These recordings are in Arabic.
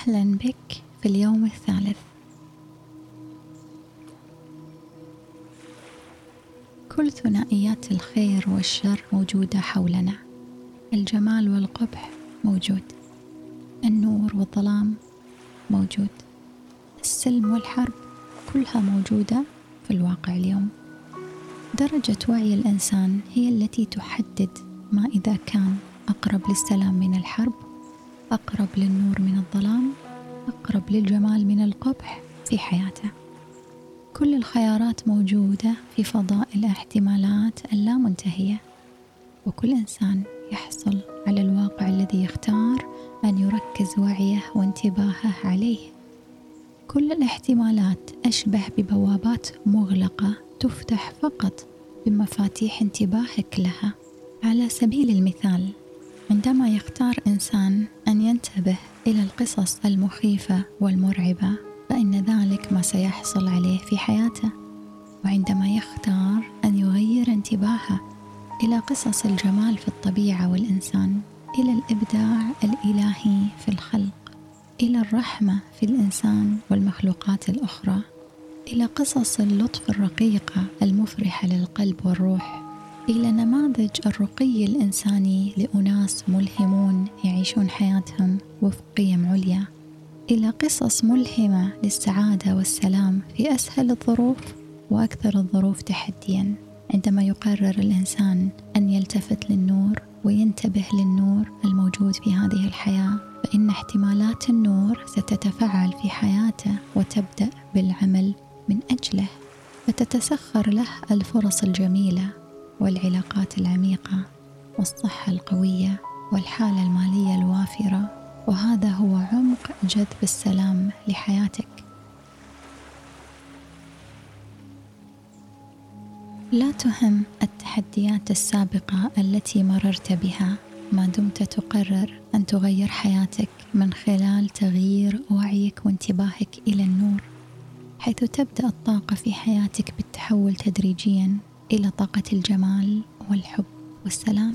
أهلا بك في اليوم الثالث. كل ثنائيات الخير والشر موجودة حولنا. الجمال والقبح موجود. النور والظلام موجود. السلم والحرب كلها موجودة في الواقع اليوم. درجة وعي الإنسان هي التي تحدد ما إذا كان أقرب للسلام من الحرب أقرب للنور من الظلام أقرب للجمال من القبح في حياته. كل الخيارات موجودة في فضاء الاحتمالات اللامنتهية. وكل إنسان يحصل على الواقع الذي يختار أن يركز وعيه وانتباهه عليه. كل الاحتمالات أشبه ببوابات مغلقة تفتح فقط بمفاتيح انتباهك لها. على سبيل المثال عندما يختار إنسان أن ينتبه إلى القصص المخيفة والمرعبة فإن ذلك ما سيحصل عليه في حياته. وعندما يختار أن يغير انتباهه إلى قصص الجمال في الطبيعة والإنسان إلى الإبداع الإلهي في الخلق إلى الرحمة في الإنسان والمخلوقات الأخرى إلى قصص اللطف الرقيقة المفرحة للقلب والروح. إلى نماذج الرقي الإنساني لأناس ملهمون يعيشون حياتهم وفق قيم عليا. إلى قصص ملهمة للسعادة والسلام في أسهل الظروف وأكثر الظروف تحديا. عندما يقرر الإنسان أن يلتفت للنور وينتبه للنور الموجود في هذه الحياة فإن احتمالات النور ستتفعل في حياته وتبدأ بالعمل من أجله فتتسخر له الفرص الجميلة. والعلاقات العميقة والصحة القوية والحالة المالية الوافرة. وهذا هو عمق جذب السلام لحياتك. لا تهم التحديات السابقة التي مررت بها. ما دمت تقرر أن تغير حياتك من خلال تغيير وعيك وانتباهك إلى النور حيث تبدأ الطاقة في حياتك بالتحول تدريجيا. إلى طاقة الجمال والحب والسلام.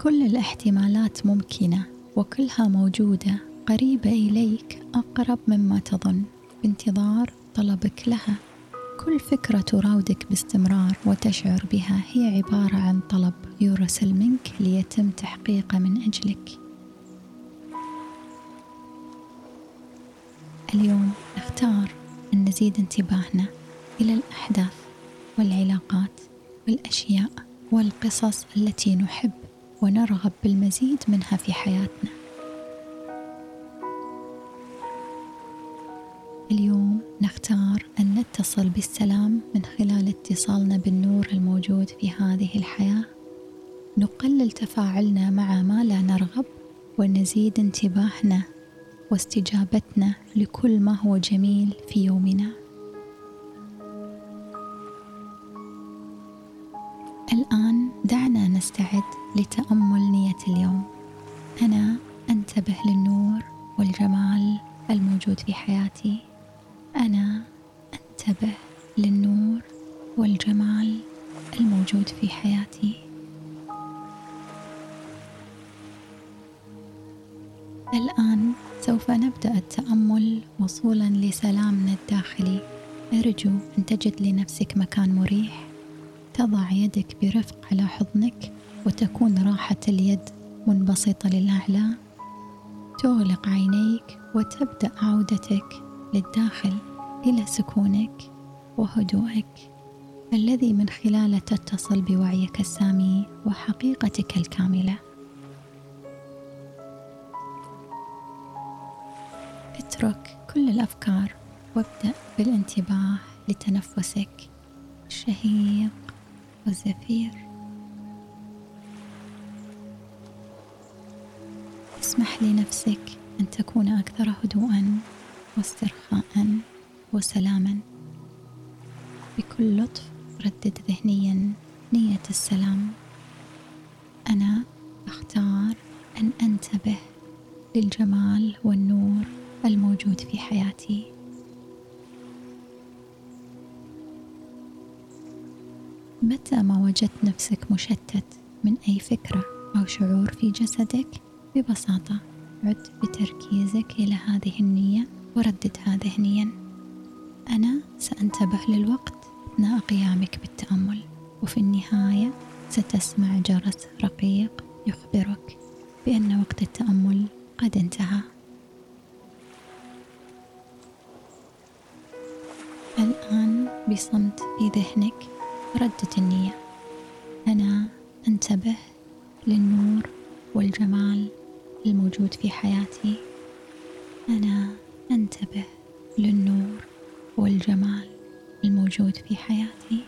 كل الاحتمالات ممكنة وكلها موجودة قريبة إليك أقرب مما تظن. بانتظار طلبك لها. كل فكرة تراودك باستمرار وتشعر بها هي عبارة عن طلب يرسل منك ليتم تحقيقه من أجلك. اليوم نختار أن نزيد انتباهنا إلى الأحداث والعلاقات والأشياء والقصص التي نحب ونرغب بالمزيد منها في حياتنا. اليوم نختار أن نتصل بالسلام من خلال اتصالنا بالنور الموجود في هذه الحياة. نقلل تفاعلنا مع ما لا نرغب ونزيد انتباهنا واستجابتنا لكل ما هو جميل في يومنا. الآن دعنا نستعد لتأمل نية اليوم. أنا أنتبه للنور والجمال الموجود في حياتي. أنا أنتبه للنور والجمال الموجود في حياتي. سوف نبدأ التأمل وصولا لسلامنا الداخلي أرجو أن تجد لنفسك مكان مريح. تضع يدك برفق على حضنك وتكون راحة اليد منبسطة للأعلى تغلق عينيك وتبدأ عودتك للداخل إلى سكونك وهدوءك الذي من خلاله تتصل بوعيك السامي وحقيقتك الكاملة. أترك كل الأفكار وابدأ بالانتباه لتنفسك. الشهيق والزفير اسمح لنفسك أن تكون أكثر هدوءا واسترخاء وسلاما. بكل لطف ردد ذهنيا نية السلام. أنا أختار أن أنتبه للجمال والنور الموجود في حياتي. متى ما وجدت نفسك مشتت من أي فكرة أو شعور في جسدك ببساطة عد بتركيزك إلى هذه النية ورددها ذهنيا أنا سأنتبه للوقت أثناء قيامك بالتأمل وفي النهاية ستسمع جرس رقيق يخبرك بأن وقت التأمل قد انتهى. بصمت في ذهنك ردد النية. أنا أنتبه للنور والجمال الموجود في حياتي. أنا أنتبه للنور والجمال الموجود في حياتي.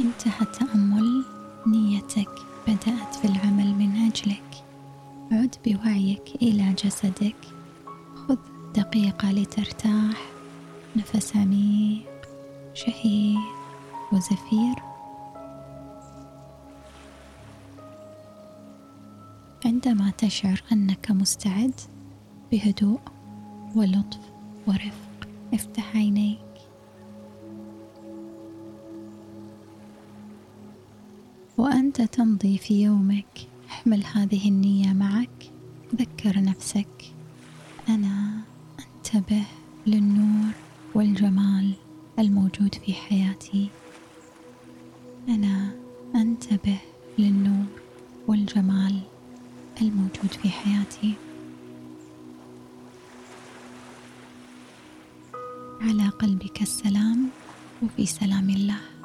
انتهى التأمل نيتك بدأت في العمل من أجلك. عد بوعيك إلى جسدك. خذ دقيقة لترتاح. نفس عميق شهيق وزفير. عندما تشعر أنك مستعد بهدوء ولطف ورفق. افتح عينيك. وأنت تمضي في يومك. احمل هذه النية معك. ذكر نفسك. أنا أنتبه للنور والجمال الموجود في حياتي. أنا أنتبه للنور والجمال الموجود في حياتي. على قلبك السلام وفي سلام الله.